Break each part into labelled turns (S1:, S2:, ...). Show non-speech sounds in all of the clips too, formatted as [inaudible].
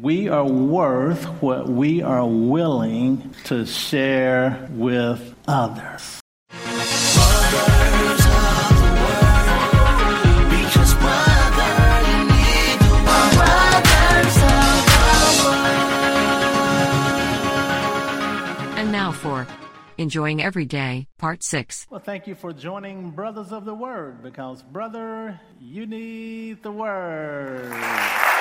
S1: We are worth what we are willing to share with others.
S2: And now for Enjoying Every Day, Part 6.
S1: Well, thank you for joining Brothers of the Word because, brother, you need the Word.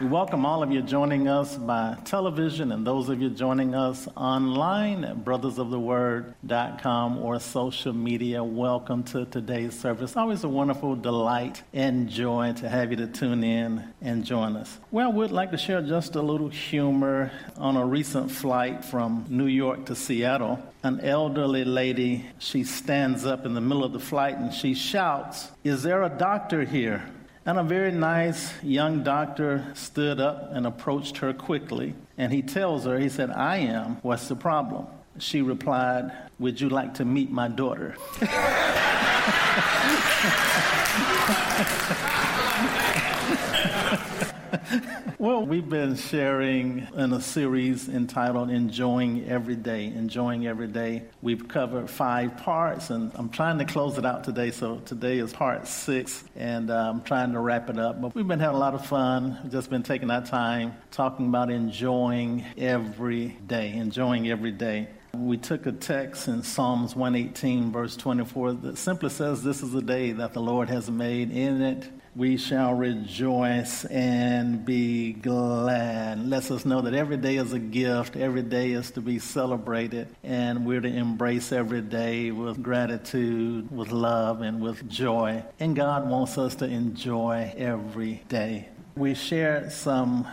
S1: We welcome all of you joining us by television and those of you joining us online at brothersoftheword.com or social media. Welcome to today's service. Always a wonderful delight and joy to have you to tune in and join us. Well, we'd like to share just a little humor on a recent flight from New York to Seattle. An elderly lady, she stands up in the middle of the flight and she shouts, Is there a doctor here? And a very nice young doctor stood up and approached her quickly. And he tells her, he said, I am. What's the problem? She replied, Would you like to meet my daughter? [laughs] we've been sharing in a series entitled Enjoying Every Day. Enjoying Every Day. We've covered five parts, and I'm trying to close it out today. So today is part six, and uh, I'm trying to wrap it up. But we've been having a lot of fun. Just been taking our time talking about enjoying every day. Enjoying every day. We took a text in Psalms 118, verse 24, that simply says, This is the day that the Lord has made. In it we shall rejoice and be glad. Lets us know that every day is a gift, every day is to be celebrated, and we're to embrace every day with gratitude, with love, and with joy. And God wants us to enjoy every day. We shared some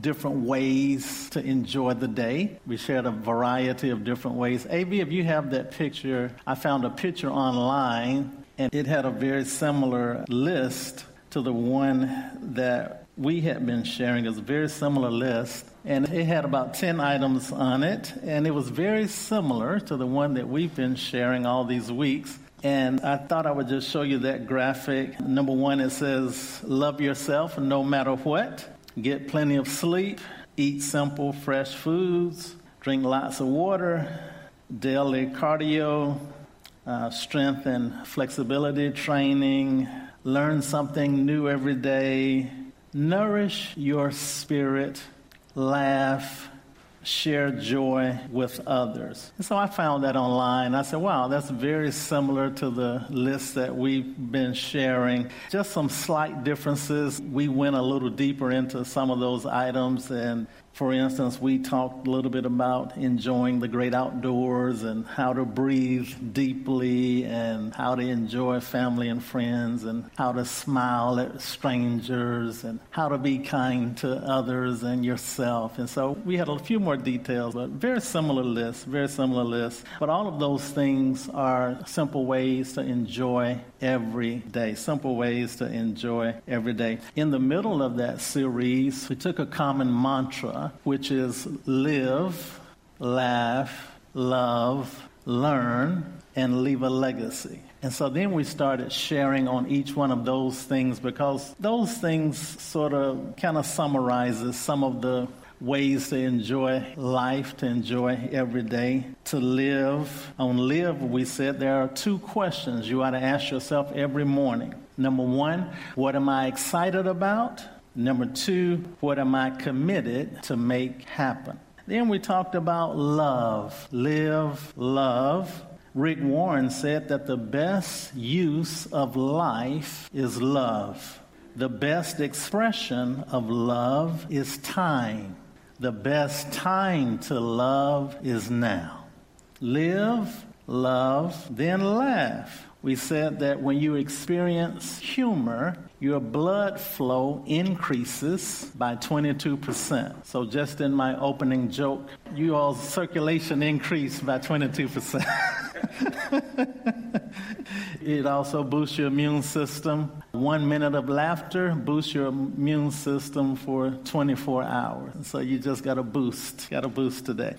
S1: different ways to enjoy the day. We shared a variety of different ways. AV, if you have that picture, I found a picture online and it had a very similar list to the one that we had been sharing. It's a very similar list. And it had about 10 items on it. And it was very similar to the one that we've been sharing all these weeks. And I thought I would just show you that graphic. Number one, it says, Love yourself no matter what. Get plenty of sleep. Eat simple, fresh foods. Drink lots of water. Daily cardio. Uh, strength and flexibility training learn something new every day, nourish your spirit, laugh, share joy with others. And so I found that online. I said, wow, that's very similar to the list that we've been sharing. Just some slight differences. We went a little deeper into some of those items and for instance, we talked a little bit about enjoying the great outdoors and how to breathe deeply and how to enjoy family and friends and how to smile at strangers and how to be kind to others and yourself. And so we had a few more details, but very similar list, very similar list. But all of those things are simple ways to enjoy every day, simple ways to enjoy every day. In the middle of that series, we took a common mantra which is live, laugh, love, learn, and leave a legacy. And so then we started sharing on each one of those things because those things sort of kind of summarizes some of the ways to enjoy life, to enjoy every day, to live. On live, we said there are two questions you ought to ask yourself every morning. Number one, what am I excited about? Number two, what am I committed to make happen? Then we talked about love. Live, love. Rick Warren said that the best use of life is love. The best expression of love is time. The best time to love is now. Live, love, then laugh. We said that when you experience humor, your blood flow increases by 22%. So, just in my opening joke, you all's circulation increased by 22%. [laughs] [laughs] it also boosts your immune system. One minute of laughter boosts your immune system for 24 hours. So, you just got a boost, got a boost today.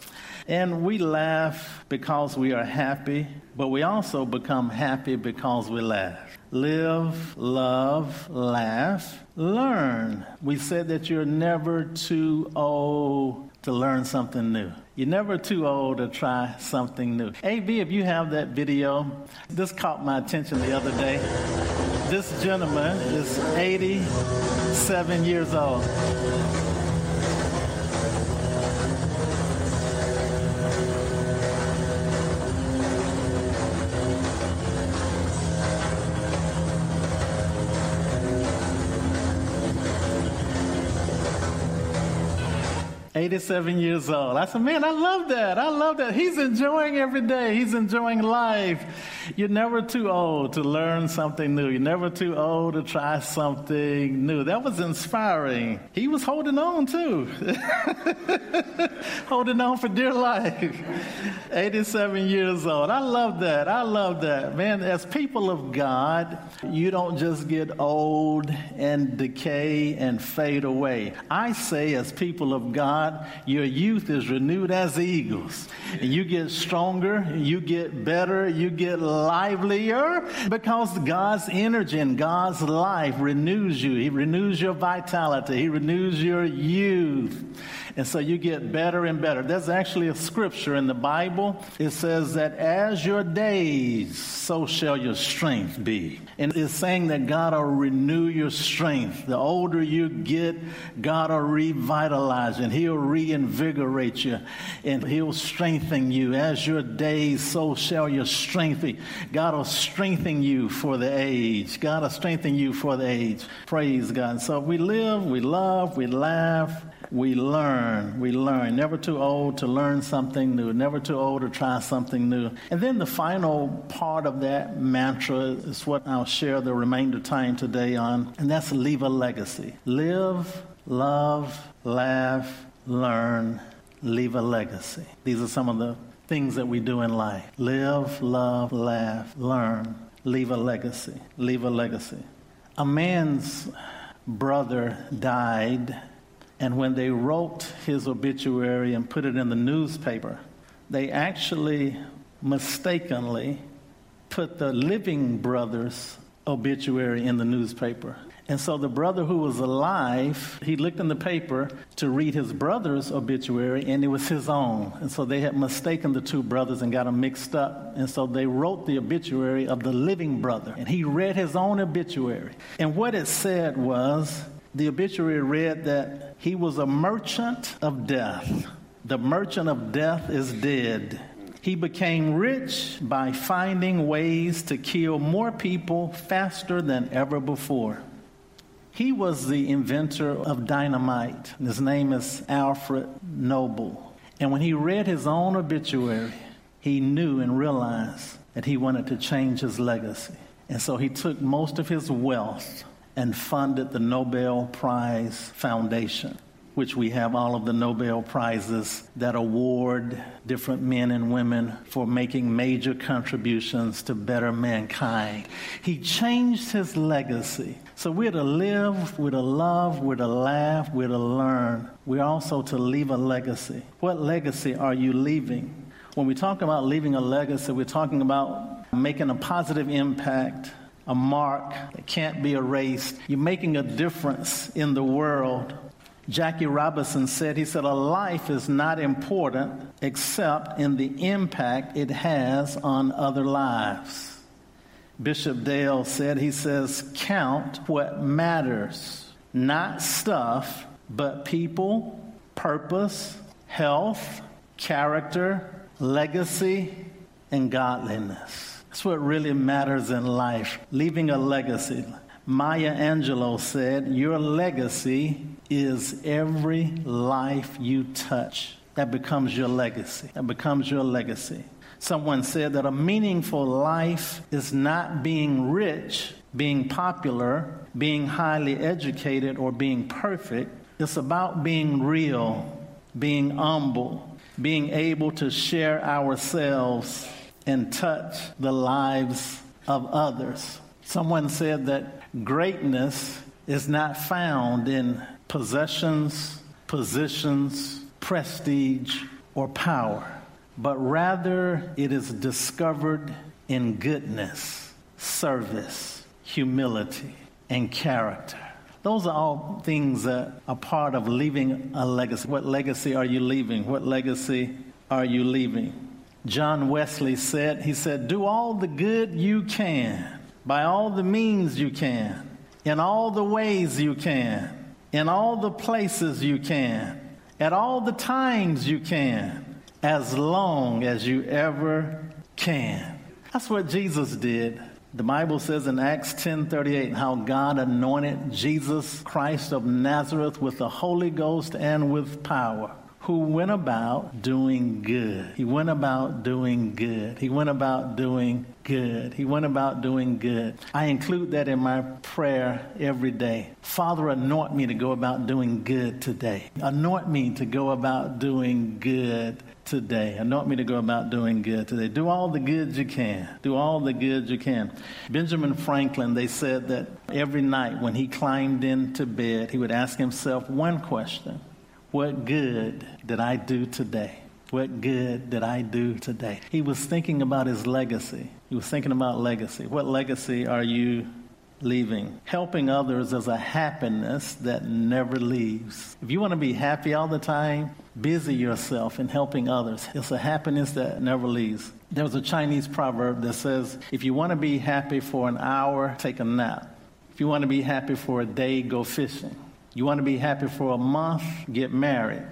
S1: And we laugh because we are happy, but we also become happy because we laugh. live, love, laugh, learn. We said that you're never too old to learn something new. You're never too old to try something new. AV, if you have that video, this caught my attention the other day. This gentleman is 87 years old. 87 years old. I said, man, I love that. I love that. He's enjoying every day. He's enjoying life. You're never too old to learn something new. You're never too old to try something new. That was inspiring. He was holding on too. [laughs] holding on for dear life. 87 years old. I love that. I love that. Man, as people of God, you don't just get old and decay and fade away. I say, as people of God, your youth is renewed as eagles. And you get stronger, you get better, you get livelier because God's energy and God's life renews you. He renews your vitality, He renews your youth. And so you get better and better. There's actually a scripture in the Bible. It says that as your days, so shall your strength be. And it's saying that God will renew your strength. The older you get, God will revitalize you and He'll reinvigorate you and He'll strengthen you. As your days, so shall your strength be. God will strengthen you for the age. God will strengthen you for the age. Praise God. So we live, we love, we laugh, we learn, we learn. Never too old to learn something new, never too old to try something new. And then the final part of that mantra is what I'll share the remainder time today on, and that's leave a legacy. Live, love, laugh, learn, leave a legacy. These are some of the things that we do in life live, love, laugh, learn, leave a legacy. Leave a legacy. A man's brother died and when they wrote his obituary and put it in the newspaper, they actually mistakenly put the living brother's obituary in the newspaper. And so the brother who was alive, he looked in the paper to read his brother's obituary, and it was his own. And so they had mistaken the two brothers and got them mixed up. And so they wrote the obituary of the living brother. And he read his own obituary. And what it said was the obituary read that he was a merchant of death. The merchant of death is dead. He became rich by finding ways to kill more people faster than ever before. He was the inventor of dynamite. His name is Alfred Nobel. And when he read his own obituary, he knew and realized that he wanted to change his legacy. And so he took most of his wealth and funded the Nobel Prize Foundation, which we have all of the Nobel Prizes that award different men and women for making major contributions to better mankind. He changed his legacy. So we're to live, we're to love, we're to laugh, we're to learn. We're also to leave a legacy. What legacy are you leaving? When we talk about leaving a legacy, we're talking about making a positive impact a mark that can't be erased. You're making a difference in the world. Jackie Robinson said, he said, a life is not important except in the impact it has on other lives. Bishop Dale said, he says, count what matters, not stuff, but people, purpose, health, character, legacy, and godliness. That's what really matters in life, leaving a legacy. Maya Angelou said, Your legacy is every life you touch. That becomes your legacy. That becomes your legacy. Someone said that a meaningful life is not being rich, being popular, being highly educated, or being perfect. It's about being real, being humble, being able to share ourselves and touch the lives of others. Someone said that greatness is not found in possessions, positions, prestige, or power, but rather it is discovered in goodness, service, humility, and character. Those are all things that are part of leaving a legacy. What legacy are you leaving? What legacy are you leaving? John Wesley said, he said, do all the good you can, by all the means you can, in all the ways you can, in all the places you can, at all the times you can, as long as you ever can. That's what Jesus did. The Bible says in Acts 10:38 how God anointed Jesus Christ of Nazareth with the Holy Ghost and with power who went about doing good. He went about doing good. He went about doing good. He went about doing good. I include that in my prayer every day. Father, anoint me to go about doing good today. Anoint me to go about doing good today. Anoint me to go about doing good today. Do all the good you can. Do all the good you can. Benjamin Franklin, they said that every night when he climbed into bed, he would ask himself one question what good did I do today? What good did I do today? He was thinking about his legacy. He was thinking about legacy. What legacy are you leaving? Helping others is a happiness that never leaves. If you want to be happy all the time, busy yourself in helping others. It's a happiness that never leaves. There's a Chinese proverb that says, if you want to be happy for an hour, take a nap. If you want to be happy for a day, go fishing. You want to be happy for a month? Get married.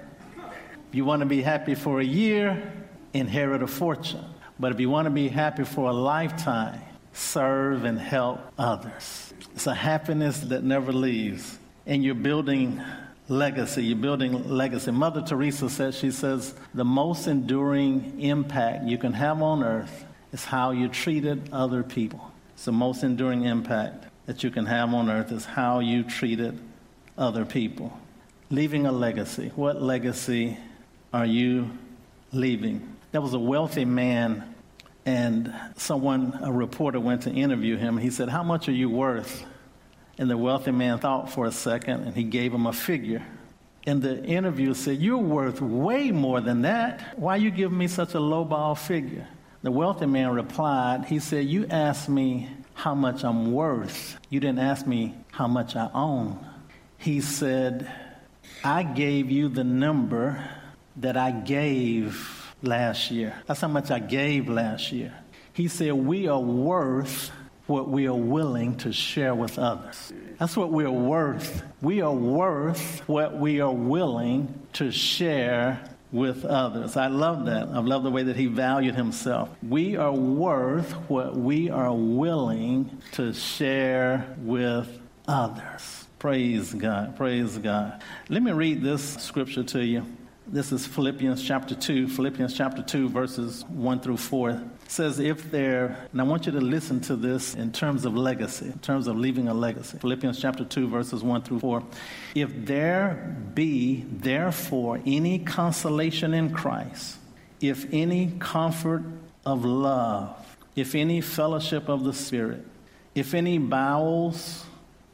S1: You want to be happy for a year? Inherit a fortune. But if you want to be happy for a lifetime, serve and help others. It's a happiness that never leaves. And you're building legacy. You're building legacy. Mother Teresa says, she says, the most enduring impact you can have on earth is how you treated other people. It's the most enduring impact that you can have on earth is how you treated other people. Leaving a legacy. What legacy are you leaving? There was a wealthy man, and someone, a reporter, went to interview him. He said, How much are you worth? And the wealthy man thought for a second, and he gave him a figure. And the interviewer said, You're worth way more than that. Why you give me such a lowball figure? The wealthy man replied, He said, You asked me how much I'm worth. You didn't ask me how much I own he said, I gave you the number that I gave last year. That's how much I gave last year. He said, We are worth what we are willing to share with others. That's what we are worth. We are worth what we are willing to share with others. I love that. I love the way that he valued himself. We are worth what we are willing to share with others. Praise God. Praise God. Let me read this scripture to you. This is Philippians chapter 2, Philippians chapter 2, verses 1 through 4. It says, If there, and I want you to listen to this in terms of legacy, in terms of leaving a legacy. Philippians chapter 2, verses 1 through 4. If there be, therefore, any consolation in Christ, if any comfort of love, if any fellowship of the Spirit, if any bowels,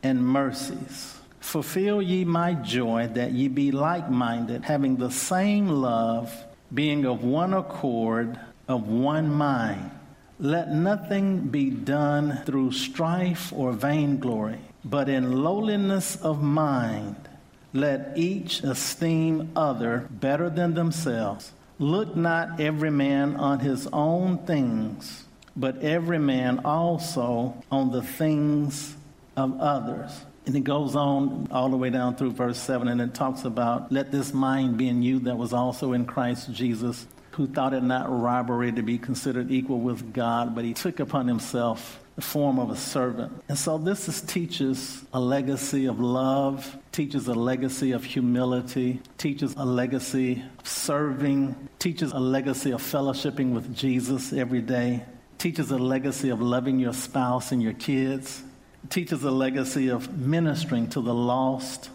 S1: and mercies. Fulfill ye my joy that ye be like minded, having the same love, being of one accord, of one mind. Let nothing be done through strife or vainglory, but in lowliness of mind. Let each esteem other better than themselves. Look not every man on his own things, but every man also on the things of others. And it goes on all the way down through verse 7, and it talks about, Let this mind be in you that was also in Christ Jesus, who thought it not robbery to be considered equal with God, but he took upon himself the form of a servant. And so this is, teaches a legacy of love, teaches a legacy of humility, teaches a legacy of serving, teaches a legacy of fellowshipping with Jesus every day, teaches a legacy of loving your spouse and your kids teaches a legacy of ministering to the lost,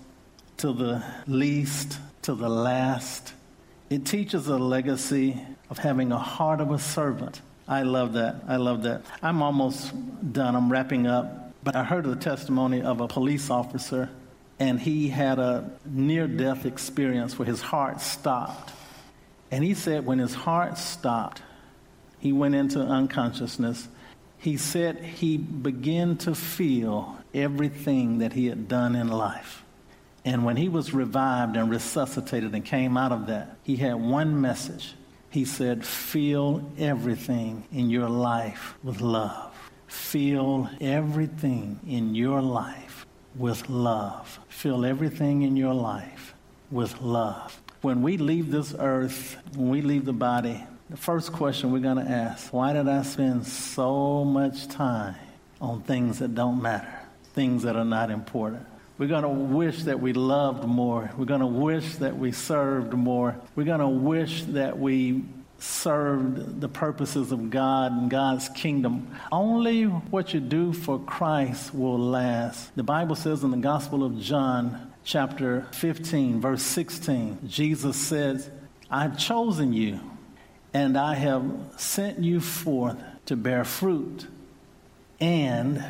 S1: to the least, to the last. It teaches a legacy of having a heart of a servant. I love that. I love that. I'm almost done. I'm wrapping up. But I heard the testimony of a police officer, and he had a near death experience where his heart stopped. And he said when his heart stopped, he went into unconsciousness he said he began to feel everything that he had done in life. And when he was revived and resuscitated and came out of that, he had one message. He said, Fill everything in your life with love. Fill everything in your life with love. Fill everything in your life with love. When we leave this earth, when we leave the body, the first question we're going to ask why did I spend so much time on things that don't matter, things that are not important? We're going to wish that we loved more. We're going to wish that we served more. We're going to wish that we served the purposes of God and God's kingdom. Only what you do for Christ will last. The Bible says in the Gospel of John, chapter 15, verse 16, Jesus says, I've chosen you and I have sent you forth to bear fruit and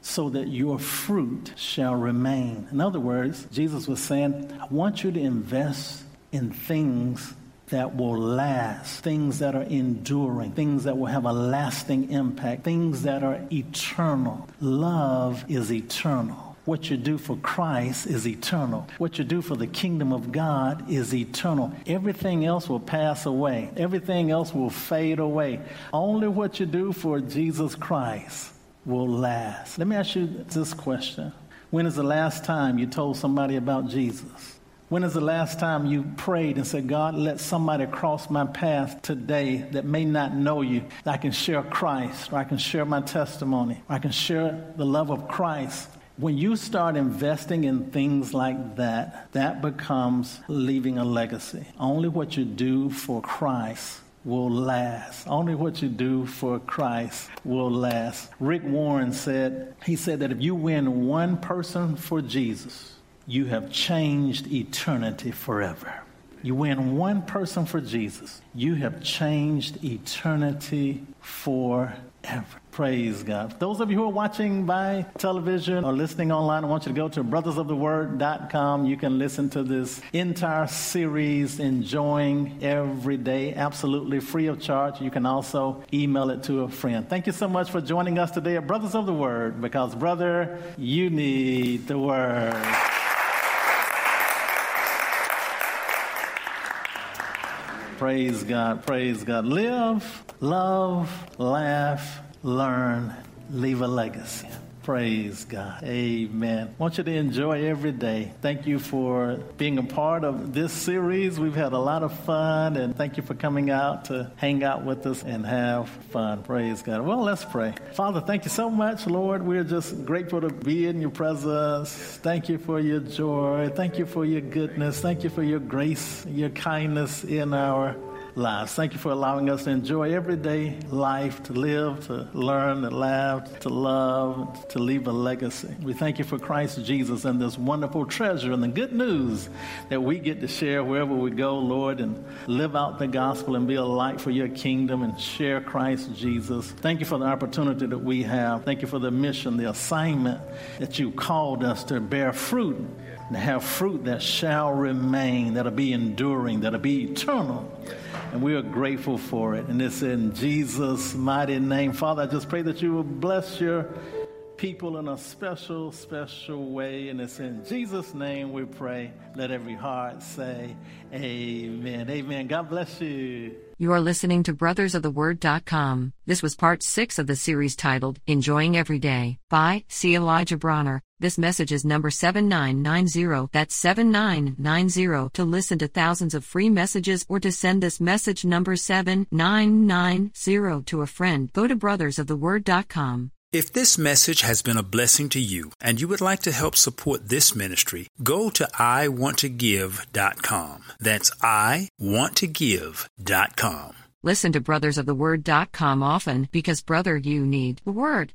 S1: so that your fruit shall remain. In other words, Jesus was saying, I want you to invest in things that will last, things that are enduring, things that will have a lasting impact, things that are eternal. Love is eternal. What you do for Christ is eternal. What you do for the kingdom of God is eternal. Everything else will pass away. Everything else will fade away. Only what you do for Jesus Christ will last. Let me ask you this question. When is the last time you told somebody about Jesus? When is the last time you prayed and said, God, let somebody cross my path today that may not know you, I can share Christ, or I can share my testimony, or I can share the love of Christ? When you start investing in things like that, that becomes leaving a legacy. Only what you do for Christ will last. Only what you do for Christ will last. Rick Warren said, he said that if you win one person for Jesus, you have changed eternity forever. You win one person for Jesus, you have changed eternity forever. Praise God. Those of you who are watching by television or listening online, I want you to go to brothersoftheword.com. You can listen to this entire series, Enjoying Every Day, absolutely free of charge. You can also email it to a friend. Thank you so much for joining us today at Brothers of the Word, because, brother, you need the Word. Praise God, praise God. Live, love, laugh, learn, leave a legacy. Praise God. Amen. I want you to enjoy every day. Thank you for being a part of this series. We've had a lot of fun, and thank you for coming out to hang out with us and have fun. Praise God. Well, let's pray. Father, thank you so much, Lord. We're just grateful to be in your presence. Thank you for your joy. Thank you for your goodness. Thank you for your grace, your kindness in our lives. Thank you for allowing us to enjoy everyday life, to live, to learn, to laugh, to love, to leave a legacy. We thank you for Christ Jesus and this wonderful treasure and the good news that we get to share wherever we go, Lord, and live out the gospel and be a light for your kingdom and share Christ Jesus. Thank you for the opportunity that we have. Thank you for the mission, the assignment that you called us to bear fruit and have fruit that shall remain, that'll be enduring, that'll be eternal and we are grateful for it. And it's in Jesus' mighty name. Father, I just pray that you will bless your people in a special, special way. And it's in Jesus' name we pray. Let every heart say, Amen. Amen. God bless you.
S2: You are listening to brothersoftheword.com. This was part six of the series titled Enjoying Every Day by C. Elijah Bronner. This message is number 7990. That's 7990. To listen to thousands of free messages or to send this message number 7990 to a friend, go to brothersoftheword.com.
S3: If this message has been a blessing to you and you would like to help support this ministry, go to iwanttogive.com. That's iwanttogive.com.
S2: Listen to brothersoftheword.com often because, brother, you need
S4: the word.